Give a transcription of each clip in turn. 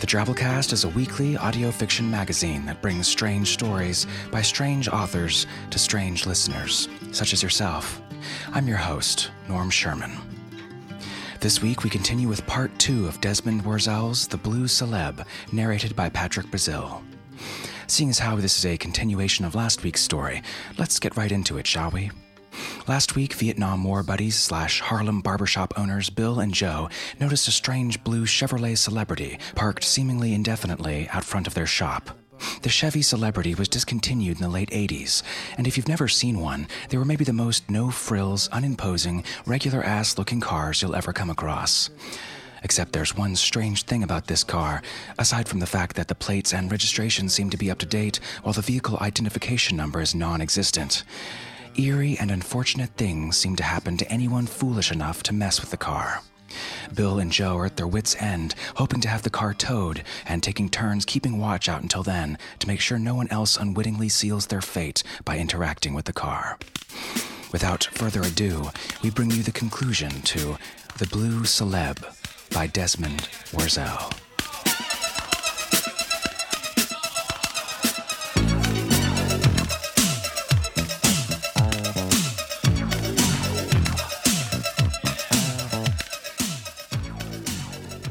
The Drabblecast is a weekly audio fiction magazine that brings strange stories by strange authors to strange listeners, such as yourself. I'm your host, Norm Sherman. This week we continue with part two of Desmond Warzel's The Blue Celeb, narrated by Patrick Brazil. Seeing as how this is a continuation of last week's story, let's get right into it, shall we? Last week, Vietnam War buddies slash Harlem barbershop owners Bill and Joe noticed a strange blue Chevrolet celebrity parked seemingly indefinitely out front of their shop. The Chevy Celebrity was discontinued in the late 80s, and if you've never seen one, they were maybe the most no frills, unimposing, regular ass looking cars you'll ever come across. Except there's one strange thing about this car, aside from the fact that the plates and registration seem to be up to date while the vehicle identification number is non existent eerie and unfortunate things seem to happen to anyone foolish enough to mess with the car. Bill and Joe are at their wits' end, hoping to have the car towed and taking turns keeping watch out until then to make sure no one else unwittingly seals their fate by interacting with the car. Without further ado, we bring you the conclusion to The Blue Celeb by Desmond Warzel.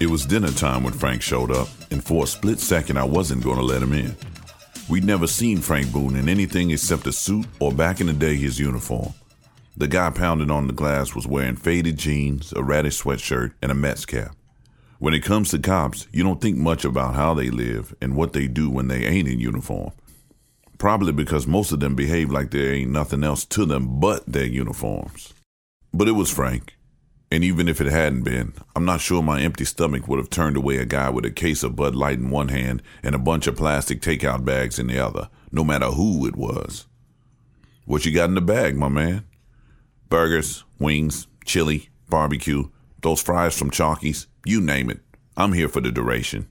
It was dinner time when Frank showed up, and for a split second I wasn't going to let him in. We'd never seen Frank Boone in anything except a suit or back in the day his uniform. The guy pounding on the glass was wearing faded jeans, a ratty sweatshirt, and a Mets cap. When it comes to cops, you don't think much about how they live and what they do when they ain't in uniform. Probably because most of them behave like there ain't nothing else to them but their uniforms. But it was Frank. And even if it hadn't been, I'm not sure my empty stomach would have turned away a guy with a case of Bud Light in one hand and a bunch of plastic takeout bags in the other, no matter who it was. What you got in the bag, my man? Burgers, wings, chili, barbecue, those fries from Chalky's, you name it. I'm here for the duration.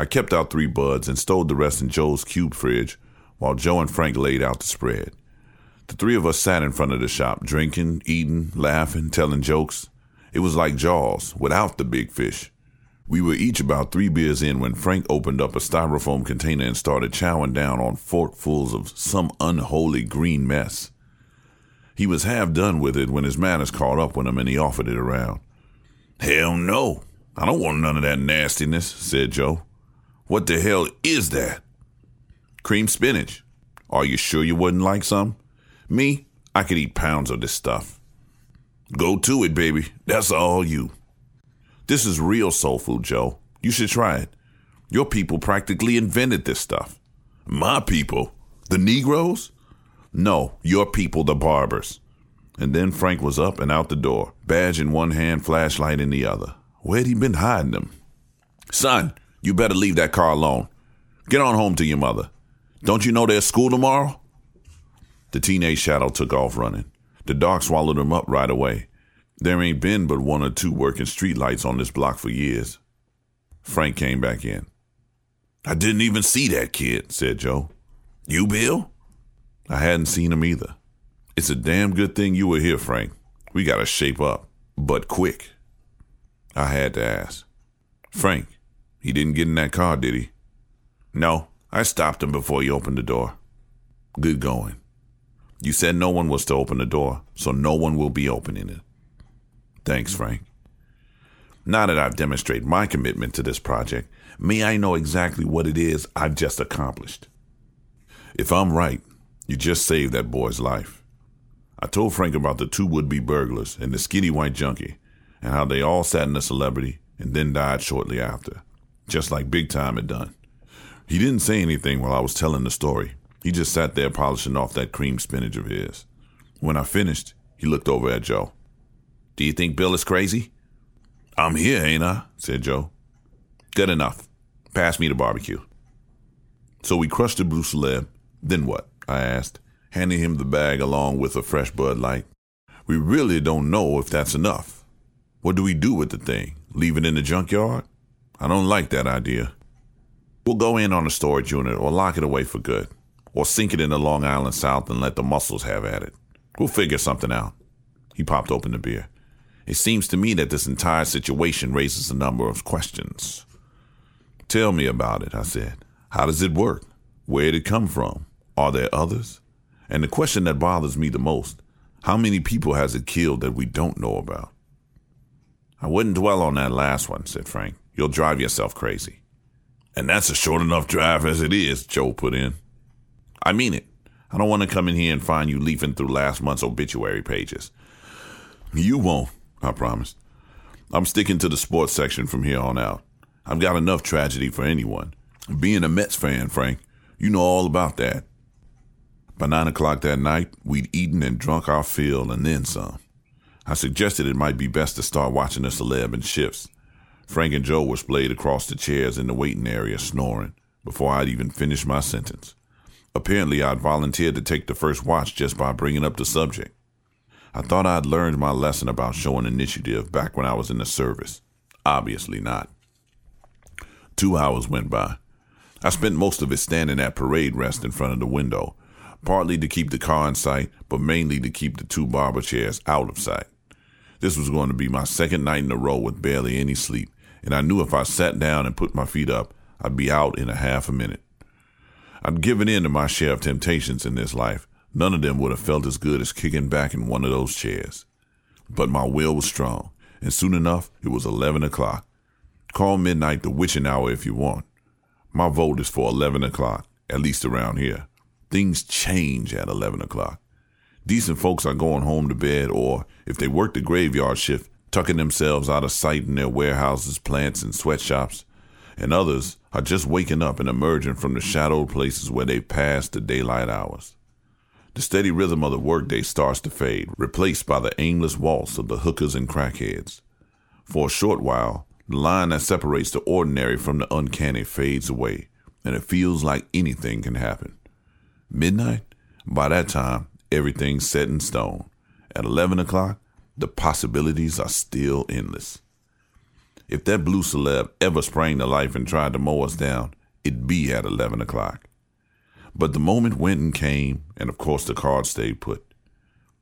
I kept out three buds and stowed the rest in Joe's cube fridge while Joe and Frank laid out the spread. The three of us sat in front of the shop, drinking, eating, laughing, telling jokes. It was like Jaws, without the big fish. We were each about three beers in when Frank opened up a styrofoam container and started chowing down on forkfuls of some unholy green mess. He was half done with it when his manners caught up with him and he offered it around. Hell no. I don't want none of that nastiness, said Joe. What the hell is that? Cream spinach. Are you sure you wouldn't like some? Me, I could eat pounds of this stuff. Go to it, baby. That's all you. This is real soul food, Joe. You should try it. Your people practically invented this stuff. My people? The Negroes? No, your people, the barbers. And then Frank was up and out the door, badge in one hand, flashlight in the other. Where'd he been hiding them? Son, you better leave that car alone. Get on home to your mother. Don't you know there's school tomorrow? The teenage shadow took off running. The dark swallowed him up right away. There ain't been but one or two working streetlights on this block for years. Frank came back in. I didn't even see that kid, said Joe. You, Bill? I hadn't seen him either. It's a damn good thing you were here, Frank. We gotta shape up, but quick. I had to ask. Frank, he didn't get in that car, did he? No, I stopped him before he opened the door. Good going. You said no one was to open the door, so no one will be opening it. Thanks, Frank. Now that I've demonstrated my commitment to this project, may I know exactly what it is I've just accomplished. If I'm right, you just saved that boy's life. I told Frank about the two would be burglars and the skinny white junkie, and how they all sat in a celebrity and then died shortly after, just like Big Time had done. He didn't say anything while I was telling the story. He just sat there polishing off that cream spinach of his. When I finished, he looked over at Joe. Do you think Bill is crazy? I'm here, ain't I? said Joe. Good enough. Pass me the barbecue. So we crushed the celeb. Then what? I asked, handing him the bag along with a fresh Bud Light. We really don't know if that's enough. What do we do with the thing? Leave it in the junkyard? I don't like that idea. We'll go in on a storage unit or lock it away for good, or sink it in the Long Island Sound and let the mussels have at it. We'll figure something out. He popped open the beer. It seems to me that this entire situation raises a number of questions. Tell me about it, I said. How does it work? Where did it come from? Are there others? And the question that bothers me the most how many people has it killed that we don't know about? I wouldn't dwell on that last one, said Frank. You'll drive yourself crazy. And that's a short enough drive as it is, Joe put in. I mean it. I don't want to come in here and find you leafing through last month's obituary pages. You won't, I promise. I'm sticking to the sports section from here on out. I've got enough tragedy for anyone. Being a Mets fan, Frank, you know all about that. By nine o'clock that night, we'd eaten and drunk our fill and then some. I suggested it might be best to start watching the celeb in shifts. Frank and Joe were splayed across the chairs in the waiting area, snoring, before I'd even finished my sentence. Apparently, I'd volunteered to take the first watch just by bringing up the subject. I thought I'd learned my lesson about showing initiative back when I was in the service. Obviously not. Two hours went by. I spent most of it standing at parade rest in front of the window, partly to keep the car in sight, but mainly to keep the two barber chairs out of sight. This was going to be my second night in a row with barely any sleep, and I knew if I sat down and put my feet up, I'd be out in a half a minute. I'd given in to my share of temptations in this life. None of them would have felt as good as kicking back in one of those chairs. But my will was strong, and soon enough it was eleven o'clock. Call midnight the witching hour if you want. My vote is for 11 o'clock, at least around here. Things change at 11 o'clock. Decent folks are going home to bed, or if they work the graveyard shift, tucking themselves out of sight in their warehouses, plants, and sweatshops. And others are just waking up and emerging from the shadowed places where they passed the daylight hours. The steady rhythm of the workday starts to fade, replaced by the aimless waltz of the hookers and crackheads. For a short while, the line that separates the ordinary from the uncanny fades away, and it feels like anything can happen. Midnight? By that time, everything's set in stone. At 11 o'clock, the possibilities are still endless. If that blue celeb ever sprang to life and tried to mow us down, it'd be at 11 o'clock. But the moment went and came, and of course the card stayed put.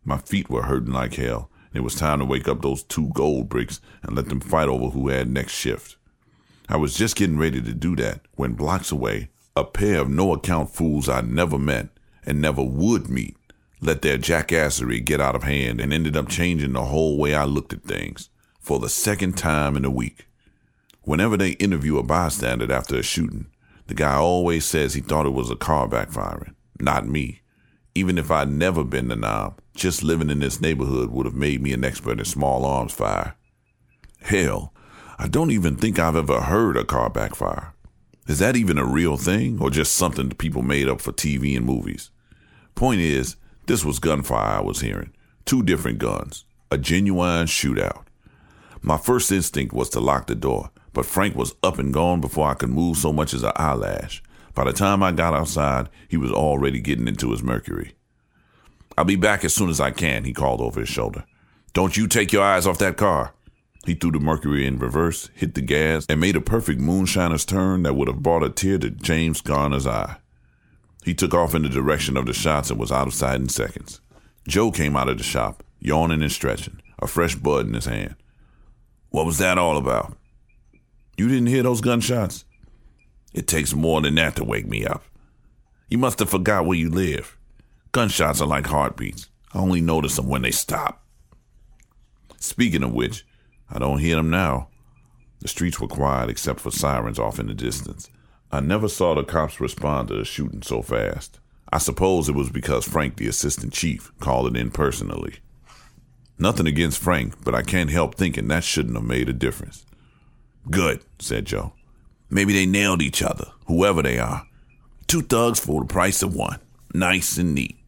My feet were hurting like hell, and it was time to wake up those two gold bricks and let them fight over who had next shift. I was just getting ready to do that when blocks away, a pair of no account fools I never met and never would meet let their jackassery get out of hand and ended up changing the whole way I looked at things for the second time in a week. Whenever they interview a bystander after a shooting, the guy always says he thought it was a car backfiring, not me. Even if I'd never been the knob, just living in this neighborhood would have made me an expert in small arms fire. Hell, I don't even think I've ever heard a car backfire. Is that even a real thing or just something people made up for TV and movies? Point is, this was gunfire I was hearing. Two different guns. A genuine shootout. My first instinct was to lock the door, but Frank was up and gone before I could move so much as an eyelash. By the time I got outside, he was already getting into his mercury. I'll be back as soon as I can, he called over his shoulder. Don't you take your eyes off that car. He threw the Mercury in reverse, hit the gas, and made a perfect moonshiner's turn that would have brought a tear to James Garner's eye. He took off in the direction of the shots and was out of sight in seconds. Joe came out of the shop, yawning and stretching, a fresh bud in his hand. What was that all about? You didn't hear those gunshots? It takes more than that to wake me up. You must have forgot where you live. Gunshots are like heartbeats. I only notice them when they stop. Speaking of which, I don't hear them now. The streets were quiet except for sirens off in the distance. I never saw the cops respond to the shooting so fast. I suppose it was because Frank, the assistant chief, called it in personally. Nothing against Frank, but I can't help thinking that shouldn't have made a difference. Good, said Joe. Maybe they nailed each other, whoever they are. Two thugs for the price of one. Nice and neat.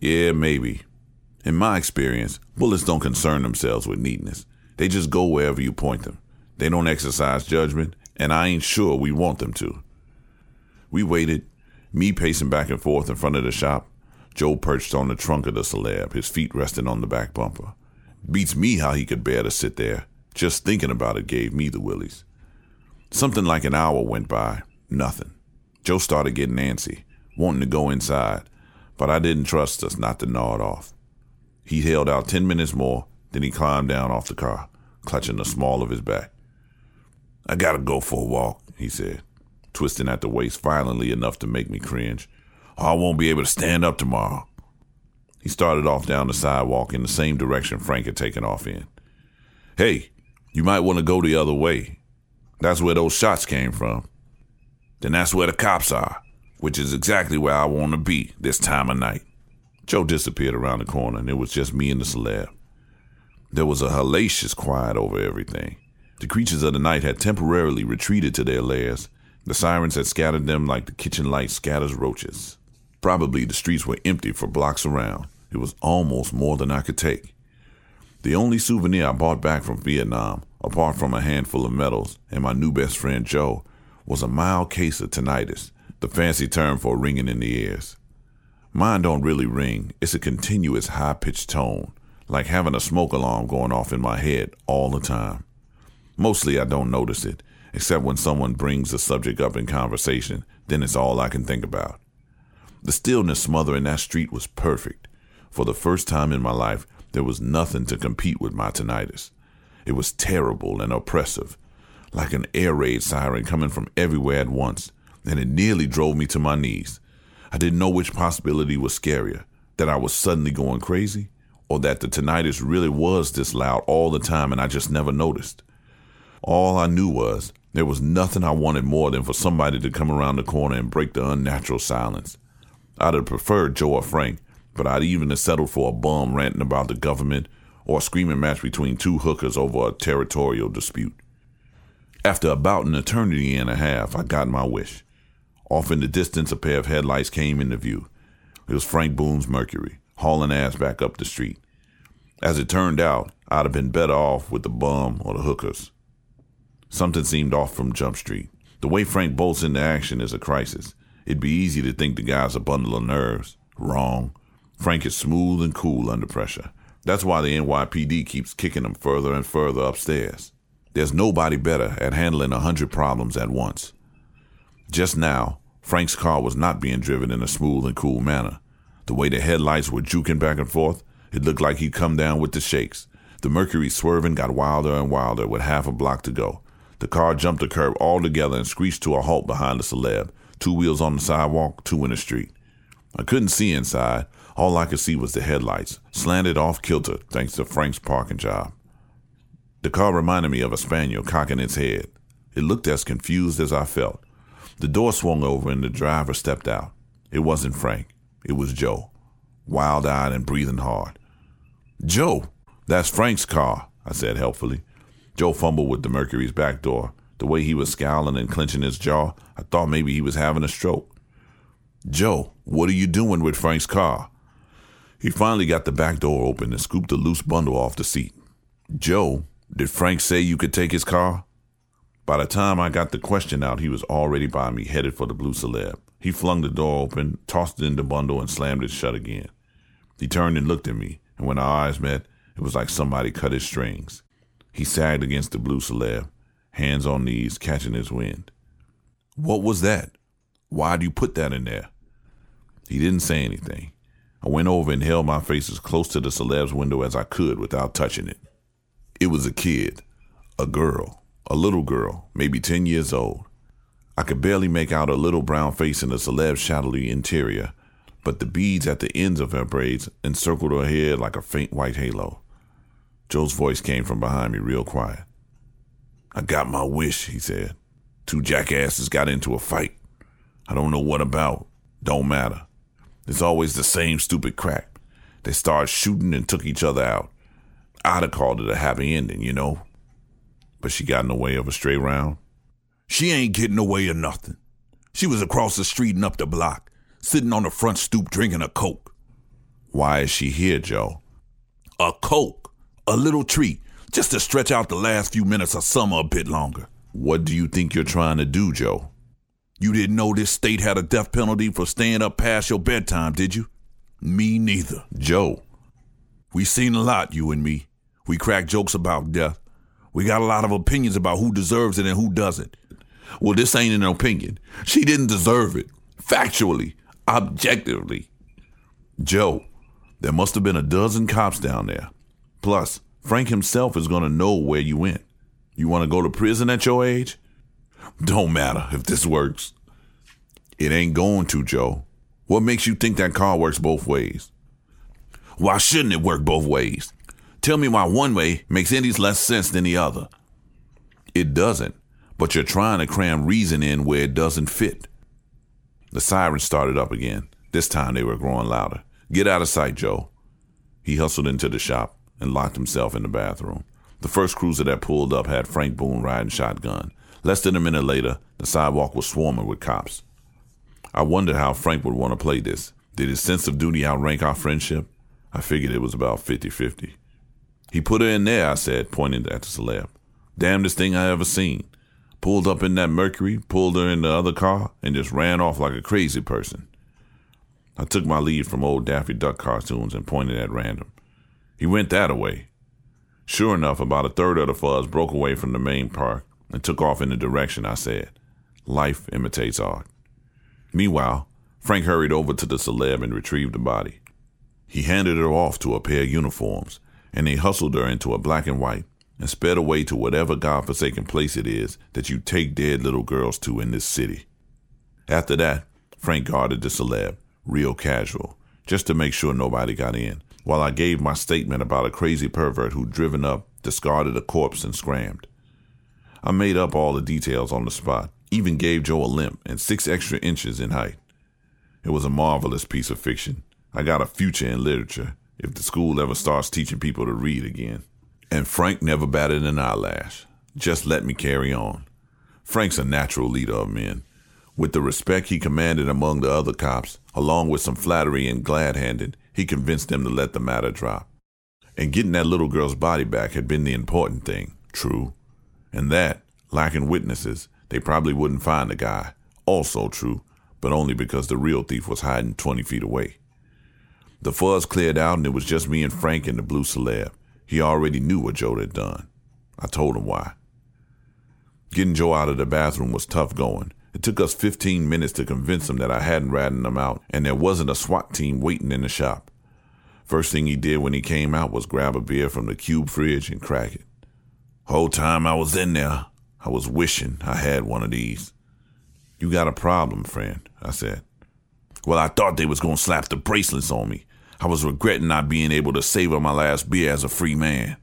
Yeah, maybe. In my experience, bullets don't concern themselves with neatness. They just go wherever you point them. They don't exercise judgment, and I ain't sure we want them to. We waited, me pacing back and forth in front of the shop, Joe perched on the trunk of the Celeb, his feet resting on the back bumper. Beats me how he could bear to sit there. Just thinking about it gave me the willies. Something like an hour went by. Nothing. Joe started getting antsy, wanting to go inside, but I didn't trust us not to gnaw it off. He held out ten minutes more, then he climbed down off the car, clutching the small of his back. I gotta go for a walk, he said twisting at the waist violently enough to make me cringe. Oh, I won't be able to stand up tomorrow. He started off down the sidewalk in the same direction Frank had taken off in. Hey, you might want to go the other way. That's where those shots came from. Then that's where the cops are, which is exactly where I want to be this time of night. Joe disappeared around the corner, and it was just me and the celeb. There was a hellacious quiet over everything. The creatures of the night had temporarily retreated to their lairs, the sirens had scattered them like the kitchen light scatters roaches. Probably the streets were empty for blocks around. It was almost more than I could take. The only souvenir I bought back from Vietnam, apart from a handful of medals and my new best friend Joe, was a mild case of tinnitus, the fancy term for ringing in the ears. Mine don't really ring, it's a continuous high pitched tone, like having a smoke alarm going off in my head all the time. Mostly I don't notice it, except when someone brings the subject up in conversation, then it's all I can think about. The stillness smothering that street was perfect. For the first time in my life, there was nothing to compete with my tinnitus. It was terrible and oppressive, like an air raid siren coming from everywhere at once, and it nearly drove me to my knees. I didn't know which possibility was scarier that I was suddenly going crazy, or that the tinnitus really was this loud all the time and I just never noticed. All I knew was there was nothing I wanted more than for somebody to come around the corner and break the unnatural silence. I'd have preferred Joe or Frank, but I'd even have settled for a bum ranting about the government or a screaming match between two hookers over a territorial dispute. After about an eternity and a half, I got my wish. Off in the distance, a pair of headlights came into view. It was Frank Boone's Mercury, hauling ass back up the street. As it turned out, I'd have been better off with the bum or the hookers. Something seemed off from Jump Street. The way Frank bolts into action is a crisis. It'd be easy to think the guy's a bundle of nerves. Wrong. Frank is smooth and cool under pressure. That's why the NYPD keeps kicking him further and further upstairs. There's nobody better at handling a hundred problems at once. Just now, Frank's car was not being driven in a smooth and cool manner. The way the headlights were juking back and forth, it looked like he'd come down with the shakes. The Mercury swerving got wilder and wilder with half a block to go. The car jumped the curb altogether and screeched to a halt behind the celeb, two wheels on the sidewalk, two in the street. I couldn't see inside. All I could see was the headlights, slanted off kilter thanks to Frank's parking job. The car reminded me of a spaniel cocking its head. It looked as confused as I felt. The door swung over and the driver stepped out. It wasn't Frank. It was Joe, wild eyed and breathing hard. Joe, that's Frank's car, I said helpfully. Joe fumbled with the Mercury's back door. The way he was scowling and clenching his jaw, I thought maybe he was having a stroke. Joe, what are you doing with Frank's car? He finally got the back door open and scooped a loose bundle off the seat. Joe, did Frank say you could take his car? By the time I got the question out, he was already by me, headed for the blue celeb. He flung the door open, tossed in the bundle, and slammed it shut again. He turned and looked at me, and when our eyes met, it was like somebody cut his strings. He sagged against the blue celeb, hands on knees, catching his wind. What was that? Why'd you put that in there? He didn't say anything. I went over and held my face as close to the celeb's window as I could without touching it. It was a kid, a girl, a little girl, maybe 10 years old. I could barely make out her little brown face in the celeb's shadowy interior, but the beads at the ends of her braids encircled her head like a faint white halo. Joe's voice came from behind me real quiet. I got my wish, he said. Two jackasses got into a fight. I don't know what about. Don't matter. It's always the same stupid crap. They started shooting and took each other out. I'd have called it a happy ending, you know. But she got in the way of a stray round. She ain't getting away of nothing. She was across the street and up the block, sitting on the front stoop drinking a Coke. Why is she here, Joe? A Coke. A little treat, just to stretch out the last few minutes of summer a bit longer. What do you think you're trying to do, Joe? You didn't know this state had a death penalty for staying up past your bedtime, did you? Me neither. Joe. We seen a lot, you and me. We crack jokes about death. We got a lot of opinions about who deserves it and who doesn't. Well, this ain't an opinion. She didn't deserve it. Factually, objectively. Joe, there must have been a dozen cops down there. Plus, Frank himself is going to know where you went. You want to go to prison at your age? Don't matter if this works. It ain't going to, Joe. What makes you think that car works both ways? Why shouldn't it work both ways? Tell me why one way makes any less sense than the other. It doesn't, but you're trying to cram reason in where it doesn't fit. The sirens started up again. This time they were growing louder. Get out of sight, Joe. He hustled into the shop and locked himself in the bathroom. The first cruiser that pulled up had Frank Boone riding shotgun. Less than a minute later, the sidewalk was swarming with cops. I wondered how Frank would want to play this. Did his sense of duty outrank our friendship? I figured it was about 50 50. He put her in there, I said, pointing at the celeb. Damnedest thing I ever seen. Pulled up in that Mercury, pulled her in the other car, and just ran off like a crazy person. I took my lead from old Daffy Duck cartoons and pointed at random. He went that away. Sure enough, about a third of the fuzz broke away from the main park and took off in the direction I said. Life imitates art. Meanwhile, Frank hurried over to the celeb and retrieved the body. He handed her off to a pair of uniforms, and they hustled her into a black and white and sped away to whatever godforsaken place it is that you take dead little girls to in this city. After that, Frank guarded the celeb, real casual, just to make sure nobody got in, while I gave my statement about a crazy pervert who'd driven up, discarded a corpse, and scrammed. I made up all the details on the spot, even gave Joe a limp and six extra inches in height. It was a marvelous piece of fiction. I got a future in literature if the school ever starts teaching people to read again. And Frank never batted an eyelash. Just let me carry on. Frank's a natural leader of men. With the respect he commanded among the other cops, along with some flattery and glad handed, he convinced them to let the matter drop. And getting that little girl's body back had been the important thing, true. And that, lacking witnesses, they probably wouldn't find the guy, also true, but only because the real thief was hiding 20 feet away. The fuzz cleared out and it was just me and Frank and the blue celeb. He already knew what Joe had done. I told him why. Getting Joe out of the bathroom was tough going. It took us 15 minutes to convince him that I hadn't ratted him out and there wasn't a SWAT team waiting in the shop. First thing he did when he came out was grab a beer from the cube fridge and crack it. Whole time I was in there, I was wishing I had one of these. You got a problem, friend, I said. Well, I thought they was gonna slap the bracelets on me. I was regretting not being able to savor my last beer as a free man.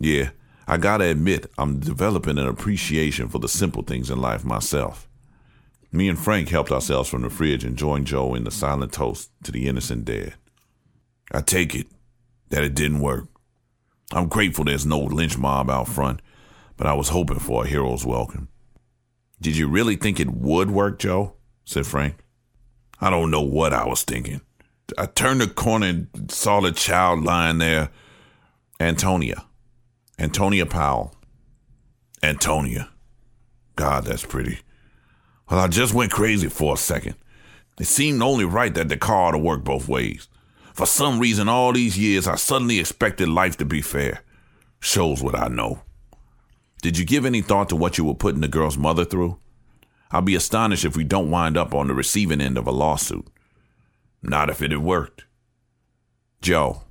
Yeah, I gotta admit, I'm developing an appreciation for the simple things in life myself. Me and Frank helped ourselves from the fridge and joined Joe in the silent toast to the innocent dead. I take it that it didn't work. I'm grateful there's no lynch mob out front, but I was hoping for a hero's welcome. Did you really think it would work, Joe? said Frank. I don't know what I was thinking. I turned the corner and saw the child lying there. Antonia. Antonia Powell. Antonia. God, that's pretty. Well, I just went crazy for a second. It seemed only right that the car ought to work both ways. For some reason, all these years, I suddenly expected life to be fair. Shows what I know. Did you give any thought to what you were putting the girl's mother through? I'll be astonished if we don't wind up on the receiving end of a lawsuit. Not if it had worked. Joe,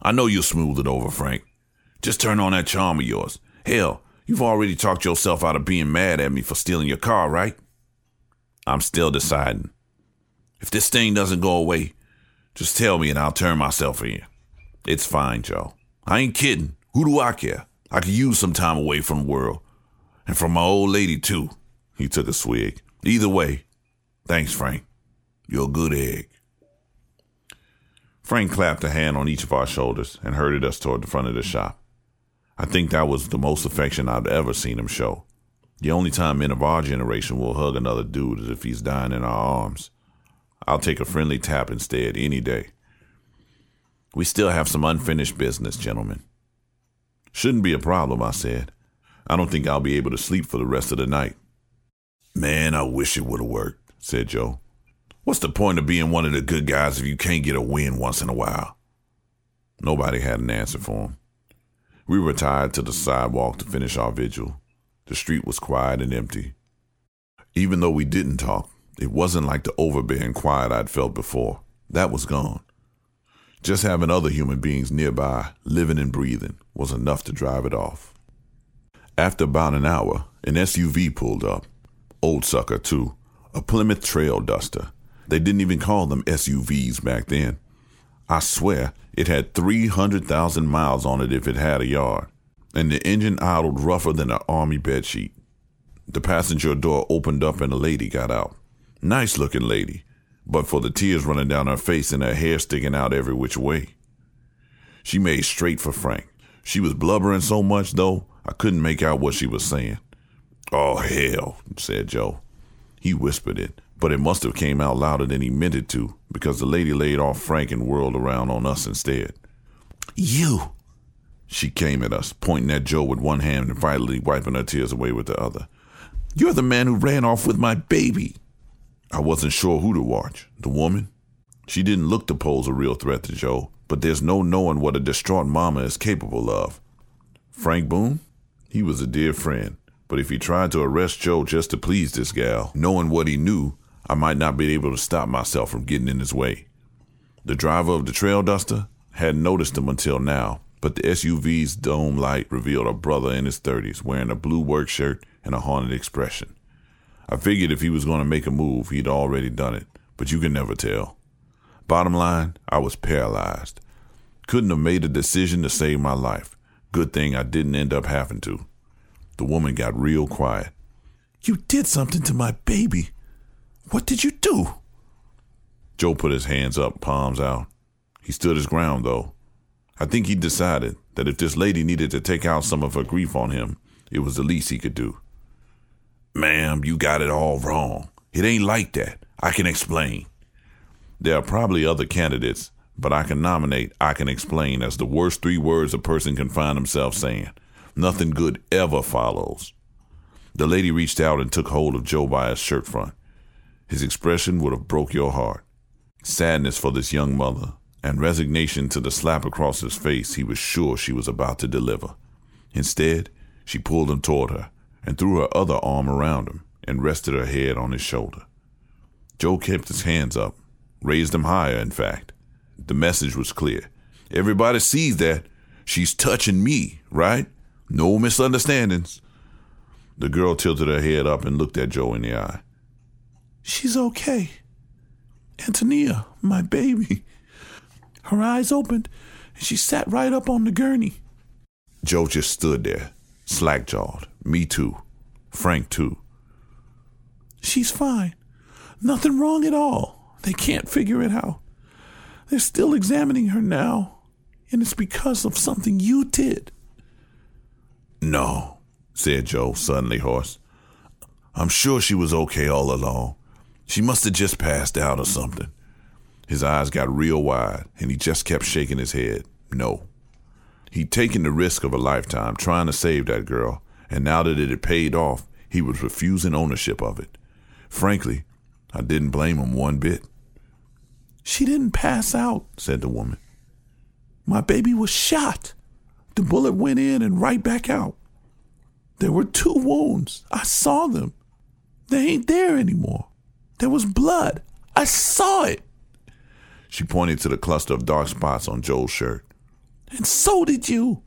I know you'll smooth it over, Frank. Just turn on that charm of yours. Hell, you've already talked yourself out of being mad at me for stealing your car, right? I'm still deciding. If this thing doesn't go away, just tell me and I'll turn myself in. It's fine, Joe. I ain't kidding. Who do I care? I could use some time away from the world. And from my old lady, too. He took a swig. Either way, thanks, Frank. You're a good egg. Frank clapped a hand on each of our shoulders and herded us toward the front of the shop. I think that was the most affection I've ever seen him show. The only time men of our generation will hug another dude is if he's dying in our arms. I'll take a friendly tap instead any day. We still have some unfinished business, gentlemen. Shouldn't be a problem, I said. I don't think I'll be able to sleep for the rest of the night. Man, I wish it would have worked, said Joe. What's the point of being one of the good guys if you can't get a win once in a while? Nobody had an answer for him. We retired to the sidewalk to finish our vigil. The street was quiet and empty. Even though we didn't talk, it wasn't like the overbearing quiet I'd felt before. That was gone. Just having other human beings nearby, living and breathing, was enough to drive it off. After about an hour, an SUV pulled up. Old sucker, too. A Plymouth Trail Duster. They didn't even call them SUVs back then. I swear it had 300,000 miles on it if it had a yard, and the engine idled rougher than an army bedsheet. The passenger door opened up and a lady got out. Nice looking lady, but for the tears running down her face and her hair sticking out every which way. She made straight for Frank. She was blubbering so much, though, I couldn't make out what she was saying. Oh, hell, said Joe. He whispered it, but it must have came out louder than he meant it to, because the lady laid off Frank and whirled around on us instead. You! She came at us, pointing at Joe with one hand and violently wiping her tears away with the other. You're the man who ran off with my baby. I wasn't sure who to watch. The woman? She didn't look to pose a real threat to Joe, but there's no knowing what a distraught mama is capable of. Frank Boone? He was a dear friend, but if he tried to arrest Joe just to please this gal, knowing what he knew, I might not be able to stop myself from getting in his way. The driver of the trail duster hadn't noticed him until now, but the SUV's dome light revealed a brother in his 30s wearing a blue work shirt and a haunted expression. I figured if he was going to make a move, he'd already done it, but you can never tell. Bottom line, I was paralyzed. Couldn't have made a decision to save my life. Good thing I didn't end up having to. The woman got real quiet. You did something to my baby. What did you do? Joe put his hands up, palms out. He stood his ground, though. I think he decided that if this lady needed to take out some of her grief on him, it was the least he could do. Ma'am, you got it all wrong. It ain't like that. I can explain. There are probably other candidates, but I can nominate I can explain as the worst three words a person can find himself saying. Nothing good ever follows. The lady reached out and took hold of Joe by his shirt front. His expression would have broke your heart. Sadness for this young mother, and resignation to the slap across his face he was sure she was about to deliver. Instead, she pulled him toward her and threw her other arm around him and rested her head on his shoulder. Joe kept his hands up, raised them higher, in fact. The message was clear. Everybody sees that. She's touching me, right? No misunderstandings. The girl tilted her head up and looked at Joe in the eye. She's okay. Antonia, my baby. Her eyes opened and she sat right up on the gurney. Joe just stood there, slack jawed. Me too. Frank too. She's fine. Nothing wrong at all. They can't figure it out. They're still examining her now, and it's because of something you did. No, said Joe, suddenly hoarse. I'm sure she was okay all along. She must have just passed out or something. His eyes got real wide, and he just kept shaking his head. No. He'd taken the risk of a lifetime trying to save that girl, and now that it had paid off, he was refusing ownership of it. Frankly, I didn't blame him one bit. She didn't pass out, said the woman. My baby was shot. The bullet went in and right back out. There were two wounds. I saw them. They ain't there anymore. There was blood. I saw it. She pointed to the cluster of dark spots on Joe's shirt. And so did you.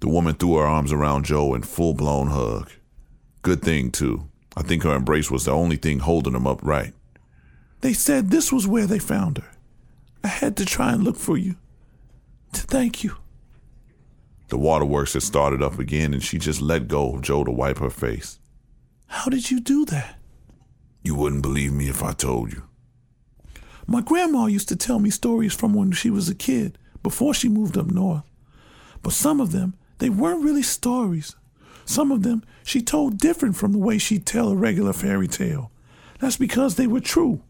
The woman threw her arms around Joe in full blown hug. Good thing, too. I think her embrace was the only thing holding him upright. They said this was where they found her. I had to try and look for you. To thank you. The waterworks had started up again, and she just let go of Joe to wipe her face. How did you do that? You wouldn't believe me if I told you. My grandma used to tell me stories from when she was a kid, before she moved up north. But some of them, they weren't really stories. Some of them she told different from the way she'd tell a regular fairy tale. That's because they were true.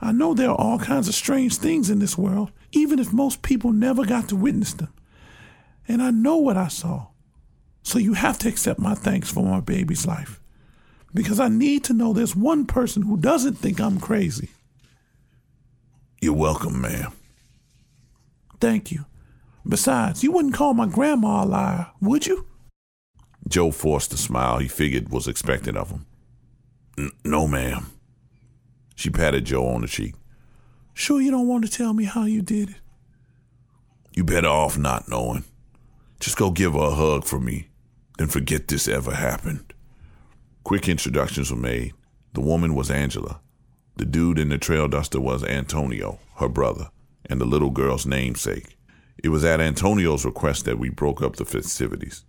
I know there are all kinds of strange things in this world, even if most people never got to witness them. And I know what I saw. So you have to accept my thanks for my baby's life. Because I need to know there's one person who doesn't think I'm crazy. You're welcome, ma'am. Thank you. Besides, you wouldn't call my grandma a liar, would you? Joe forced a smile he figured was expected of him. no, ma'am. She patted Joe on the cheek. Sure you don't want to tell me how you did it? You better off not knowing. Just go give her a hug for me, then forget this ever happened. Quick introductions were made. The woman was Angela. The dude in the trail duster was Antonio, her brother, and the little girl's namesake. It was at Antonio's request that we broke up the festivities.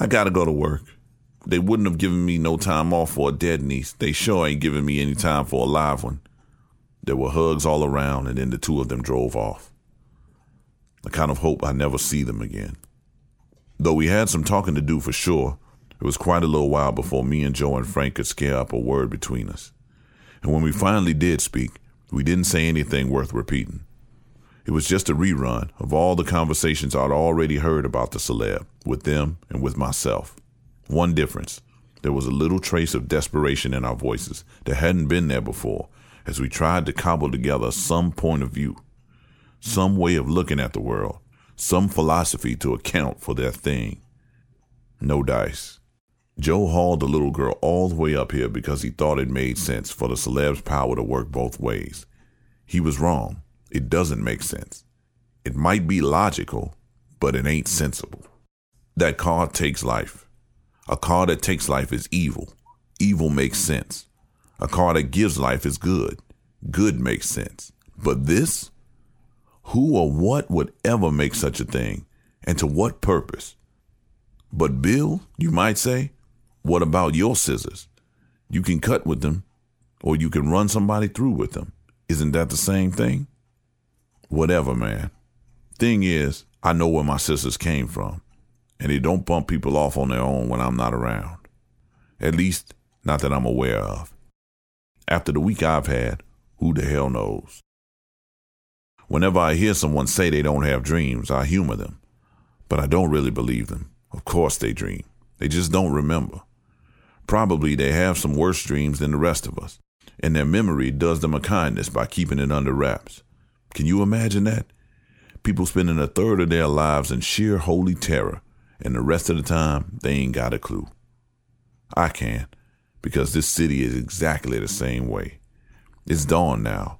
I gotta go to work. They wouldn't have given me no time off for a dead niece. They sure ain't giving me any time for a live one. There were hugs all around, and then the two of them drove off. I kind of hope I never see them again. Though we had some talking to do for sure, it was quite a little while before me and Joe and Frank could scare up a word between us. And when we finally did speak, we didn't say anything worth repeating. It was just a rerun of all the conversations I'd already heard about the celeb, with them and with myself. One difference there was a little trace of desperation in our voices that hadn't been there before as we tried to cobble together some point of view, some way of looking at the world, some philosophy to account for their thing. No dice. Joe hauled the little girl all the way up here because he thought it made sense for the celeb's power to work both ways. He was wrong. It doesn't make sense. It might be logical, but it ain't sensible. That car takes life. A car that takes life is evil. Evil makes sense. A car that gives life is good. Good makes sense. But this? Who or what would ever make such a thing? And to what purpose? But Bill, you might say, what about your scissors? You can cut with them, or you can run somebody through with them. Isn't that the same thing? Whatever, man. Thing is, I know where my scissors came from and they don't bump people off on their own when I'm not around. At least, not that I'm aware of. After the week I've had, who the hell knows? Whenever I hear someone say they don't have dreams, I humor them. But I don't really believe them. Of course they dream. They just don't remember. Probably they have some worse dreams than the rest of us, and their memory does them a kindness by keeping it under wraps. Can you imagine that? People spending a third of their lives in sheer holy terror and the rest of the time, they ain't got a clue. I can, because this city is exactly the same way. It's dawn now,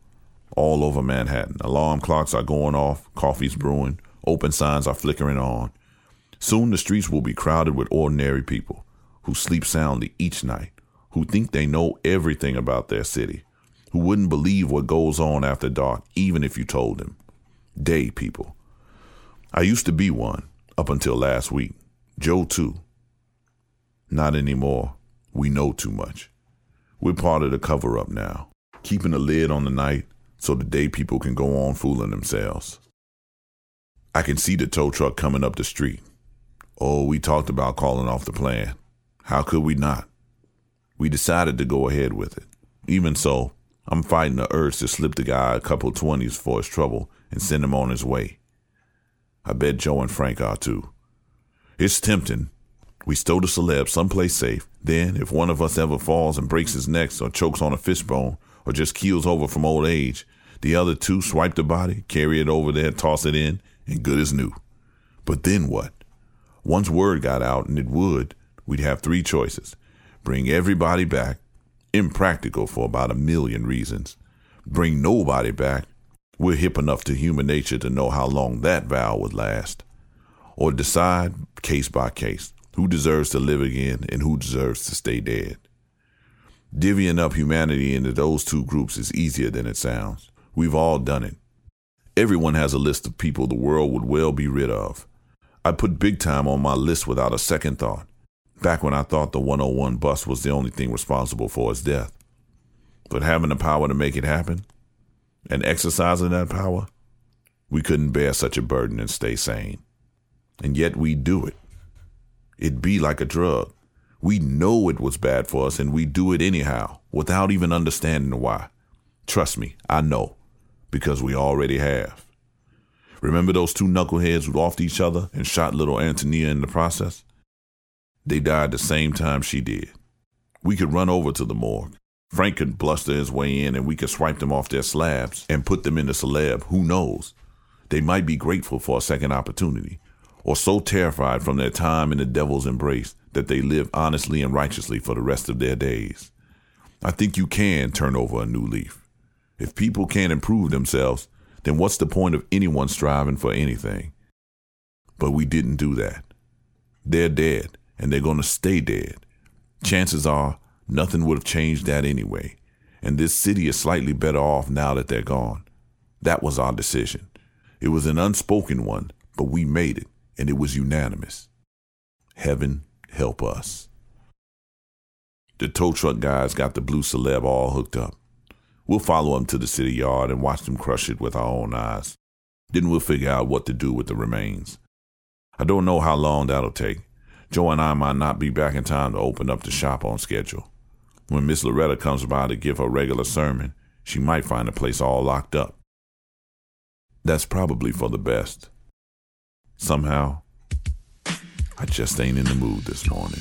all over Manhattan. Alarm clocks are going off, coffee's brewing, open signs are flickering on. Soon the streets will be crowded with ordinary people who sleep soundly each night, who think they know everything about their city, who wouldn't believe what goes on after dark even if you told them. Day people. I used to be one up until last week. Joe, too. Not anymore. We know too much. We're part of the cover up now, keeping a lid on the night so the day people can go on fooling themselves. I can see the tow truck coming up the street. Oh, we talked about calling off the plan. How could we not? We decided to go ahead with it. Even so, I'm fighting the urge to slip the guy a couple 20s for his trouble and send him on his way. I bet Joe and Frank are too. It's tempting. We stow the celeb someplace safe. Then, if one of us ever falls and breaks his neck or chokes on a fishbone or just keels over from old age, the other two swipe the body, carry it over there, toss it in, and good as new. But then what? Once word got out, and it would, we'd have three choices bring everybody back, impractical for about a million reasons, bring nobody back, we're hip enough to human nature to know how long that vow would last. Or decide, case by case, who deserves to live again and who deserves to stay dead. Divvying up humanity into those two groups is easier than it sounds. We've all done it. Everyone has a list of people the world would well be rid of. I put big time on my list without a second thought, back when I thought the 101 bus was the only thing responsible for his death. But having the power to make it happen, and exercising that power, we couldn't bear such a burden and stay sane. And yet we do it. It be like a drug. We know it was bad for us and we do it anyhow without even understanding why. Trust me, I know, because we already have. Remember those two knuckleheads who offed each other and shot little Antonia in the process? They died the same time she did. We could run over to the morgue. Frank could bluster his way in and we could swipe them off their slabs and put them in the celeb. Who knows? They might be grateful for a second opportunity, or so terrified from their time in the devil's embrace that they live honestly and righteously for the rest of their days. I think you can turn over a new leaf. If people can't improve themselves, then what's the point of anyone striving for anything? But we didn't do that. They're dead, and they're going to stay dead. Chances are nothing would have changed that anyway, and this city is slightly better off now that they're gone. That was our decision. It was an unspoken one, but we made it, and it was unanimous. Heaven help us. The tow truck guys got the blue celeb all hooked up. We'll follow them to the city yard and watch them crush it with our own eyes. Then we'll figure out what to do with the remains. I don't know how long that'll take. Joe and I might not be back in time to open up the shop on schedule. When Miss Loretta comes by to give her regular sermon, she might find the place all locked up. That's probably for the best. Somehow, I just ain't in the mood this morning.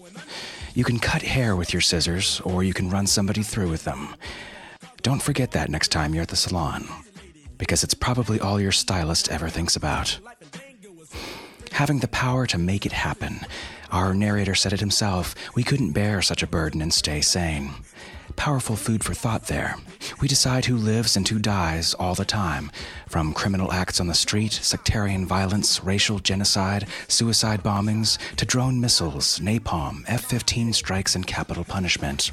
You can cut hair with your scissors, or you can run somebody through with them. Don't forget that next time you're at the salon, because it's probably all your stylist ever thinks about. Having the power to make it happen. Our narrator said it himself we couldn't bear such a burden and stay sane. Powerful food for thought there. We decide who lives and who dies all the time, from criminal acts on the street, sectarian violence, racial genocide, suicide bombings, to drone missiles, napalm, F 15 strikes, and capital punishment.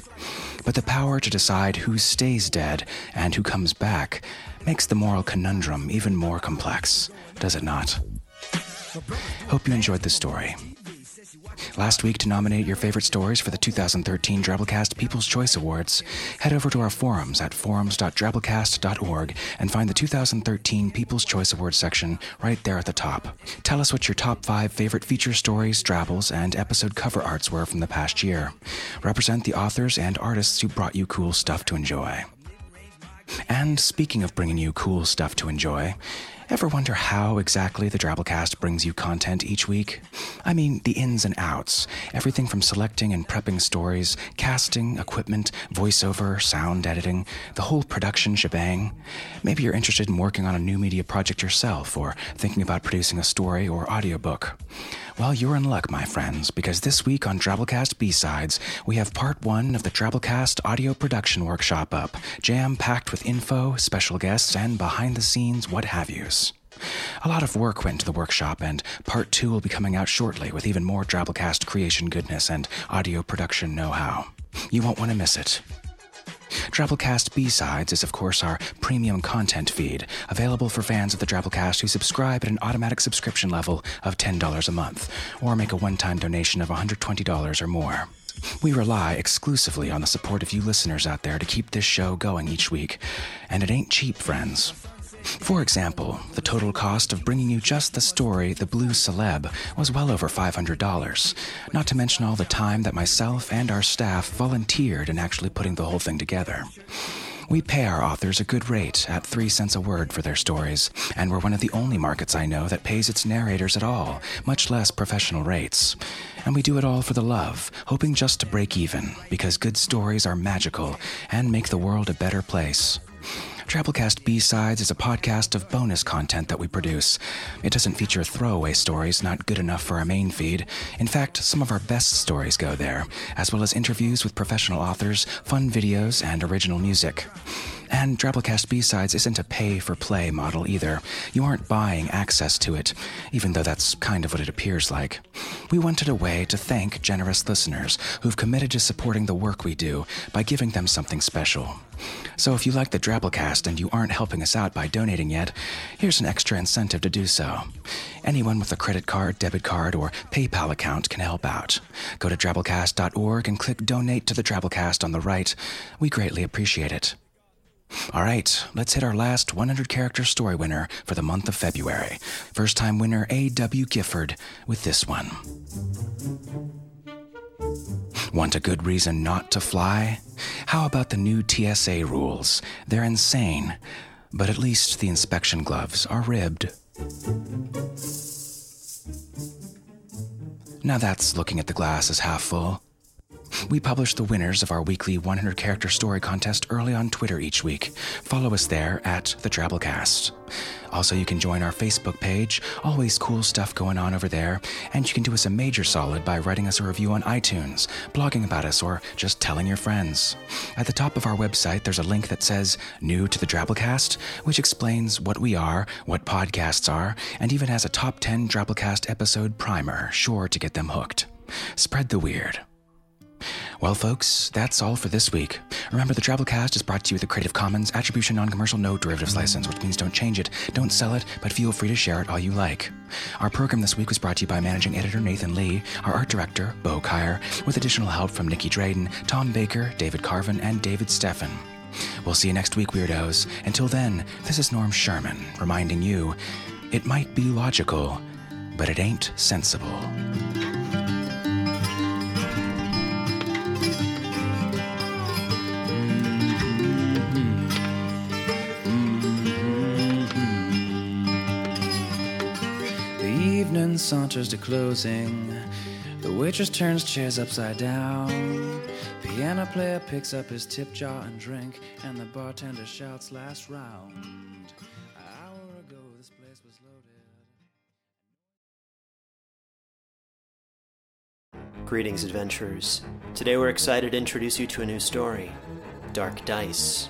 But the power to decide who stays dead and who comes back makes the moral conundrum even more complex, does it not? Hope you enjoyed the story. Last week, to nominate your favorite stories for the 2013 Drabblecast People's Choice Awards, head over to our forums at forums.drabblecast.org and find the 2013 People's Choice Awards section right there at the top. Tell us what your top five favorite feature stories, Drabbles, and episode cover arts were from the past year. Represent the authors and artists who brought you cool stuff to enjoy. And speaking of bringing you cool stuff to enjoy, ever wonder how exactly the Drabblecast brings you content each week? I mean, the ins and outs. Everything from selecting and prepping stories, casting, equipment, voiceover, sound editing, the whole production shebang. Maybe you're interested in working on a new media project yourself or thinking about producing a story or audiobook. Well, you're in luck, my friends, because this week on Drabblecast B-Sides, we have part one of the Drabblecast audio production workshop up, jam-packed with info, special guests, and behind-the-scenes what have yous. A lot of work went into the workshop, and part two will be coming out shortly with even more Drabblecast creation goodness and audio production know-how. You won't want to miss it. Drabblecast B-Sides is, of course, our premium content feed, available for fans of the Drabblecast who subscribe at an automatic subscription level of $10 a month, or make a one-time donation of $120 or more. We rely exclusively on the support of you listeners out there to keep this show going each week, and it ain't cheap, friends. For example, the total cost of bringing you just the story The Blue Celeb was well over $500, not to mention all the time that myself and our staff volunteered in actually putting the whole thing together. We pay our authors a good rate at three cents a word for their stories, and we're one of the only markets I know that pays its narrators at all, much less professional rates. And we do it all for the love, hoping just to break even, because good stories are magical and make the world a better place. Drabblecast B-Sides is a podcast of bonus content that we produce. It doesn't feature throwaway stories not good enough for our main feed. In fact, some of our best stories go there, as well as interviews with professional authors, fun videos, and original music. And Drabblecast B-Sides isn't a pay-for-play model either. You aren't buying access to it, even though that's kind of what it appears like. We wanted a way to thank generous listeners who've committed to supporting the work we do by giving them something special. So if you like the Drabblecast and you aren't helping us out by donating yet, here's an extra incentive to do so. Anyone with a credit card, debit card, or PayPal account can help out. Go to drabblecast.org and click Donate to the Drabblecast on the right. We greatly appreciate it. All right, let's hit our last 100 character story winner for the month of February. First time winner A.W. Gifford with this one. Want a good reason not to fly? How about the new TSA rules? They're insane, but at least the inspection gloves are ribbed. Now that's looking at the glass as half full. We publish the winners of our weekly 100 character story contest early on Twitter each week. Follow us there at the Drabblecast. Also, you can join our Facebook page. Always cool stuff going on over there. And you can do us a major solid by writing us a review on iTunes, blogging about us, or just telling your friends. At the top of our website, there's a link that says New to the Drabblecast, which explains what we are, what podcasts are, and even has a top 10 Drabblecast episode primer, sure to get them hooked. Spread the weird. Well, folks, that's all for this week. Remember, the Drabblecast is brought to you with a Creative Commons Attribution Non Commercial No Derivatives mm-hmm. license, which means don't change it, don't sell it, but feel free to share it all you like. Our program this week was brought to you by managing editor Nathan Lee, our art director, Bo Kyer, with additional help from Nicky Drayden, Tom Baker, David Carvin, and David Steffen. We'll see you next week, Weirdos. Until then, this is Norm Sherman reminding you it might be logical, but it ain't sensible. Evening saunters to closing. The waitress turns chairs upside down. Piano player picks up his tip jar and drink, and the bartender shouts last round. Greetings, adventurers. Today we're excited to introduce you to a new story Dark Dice,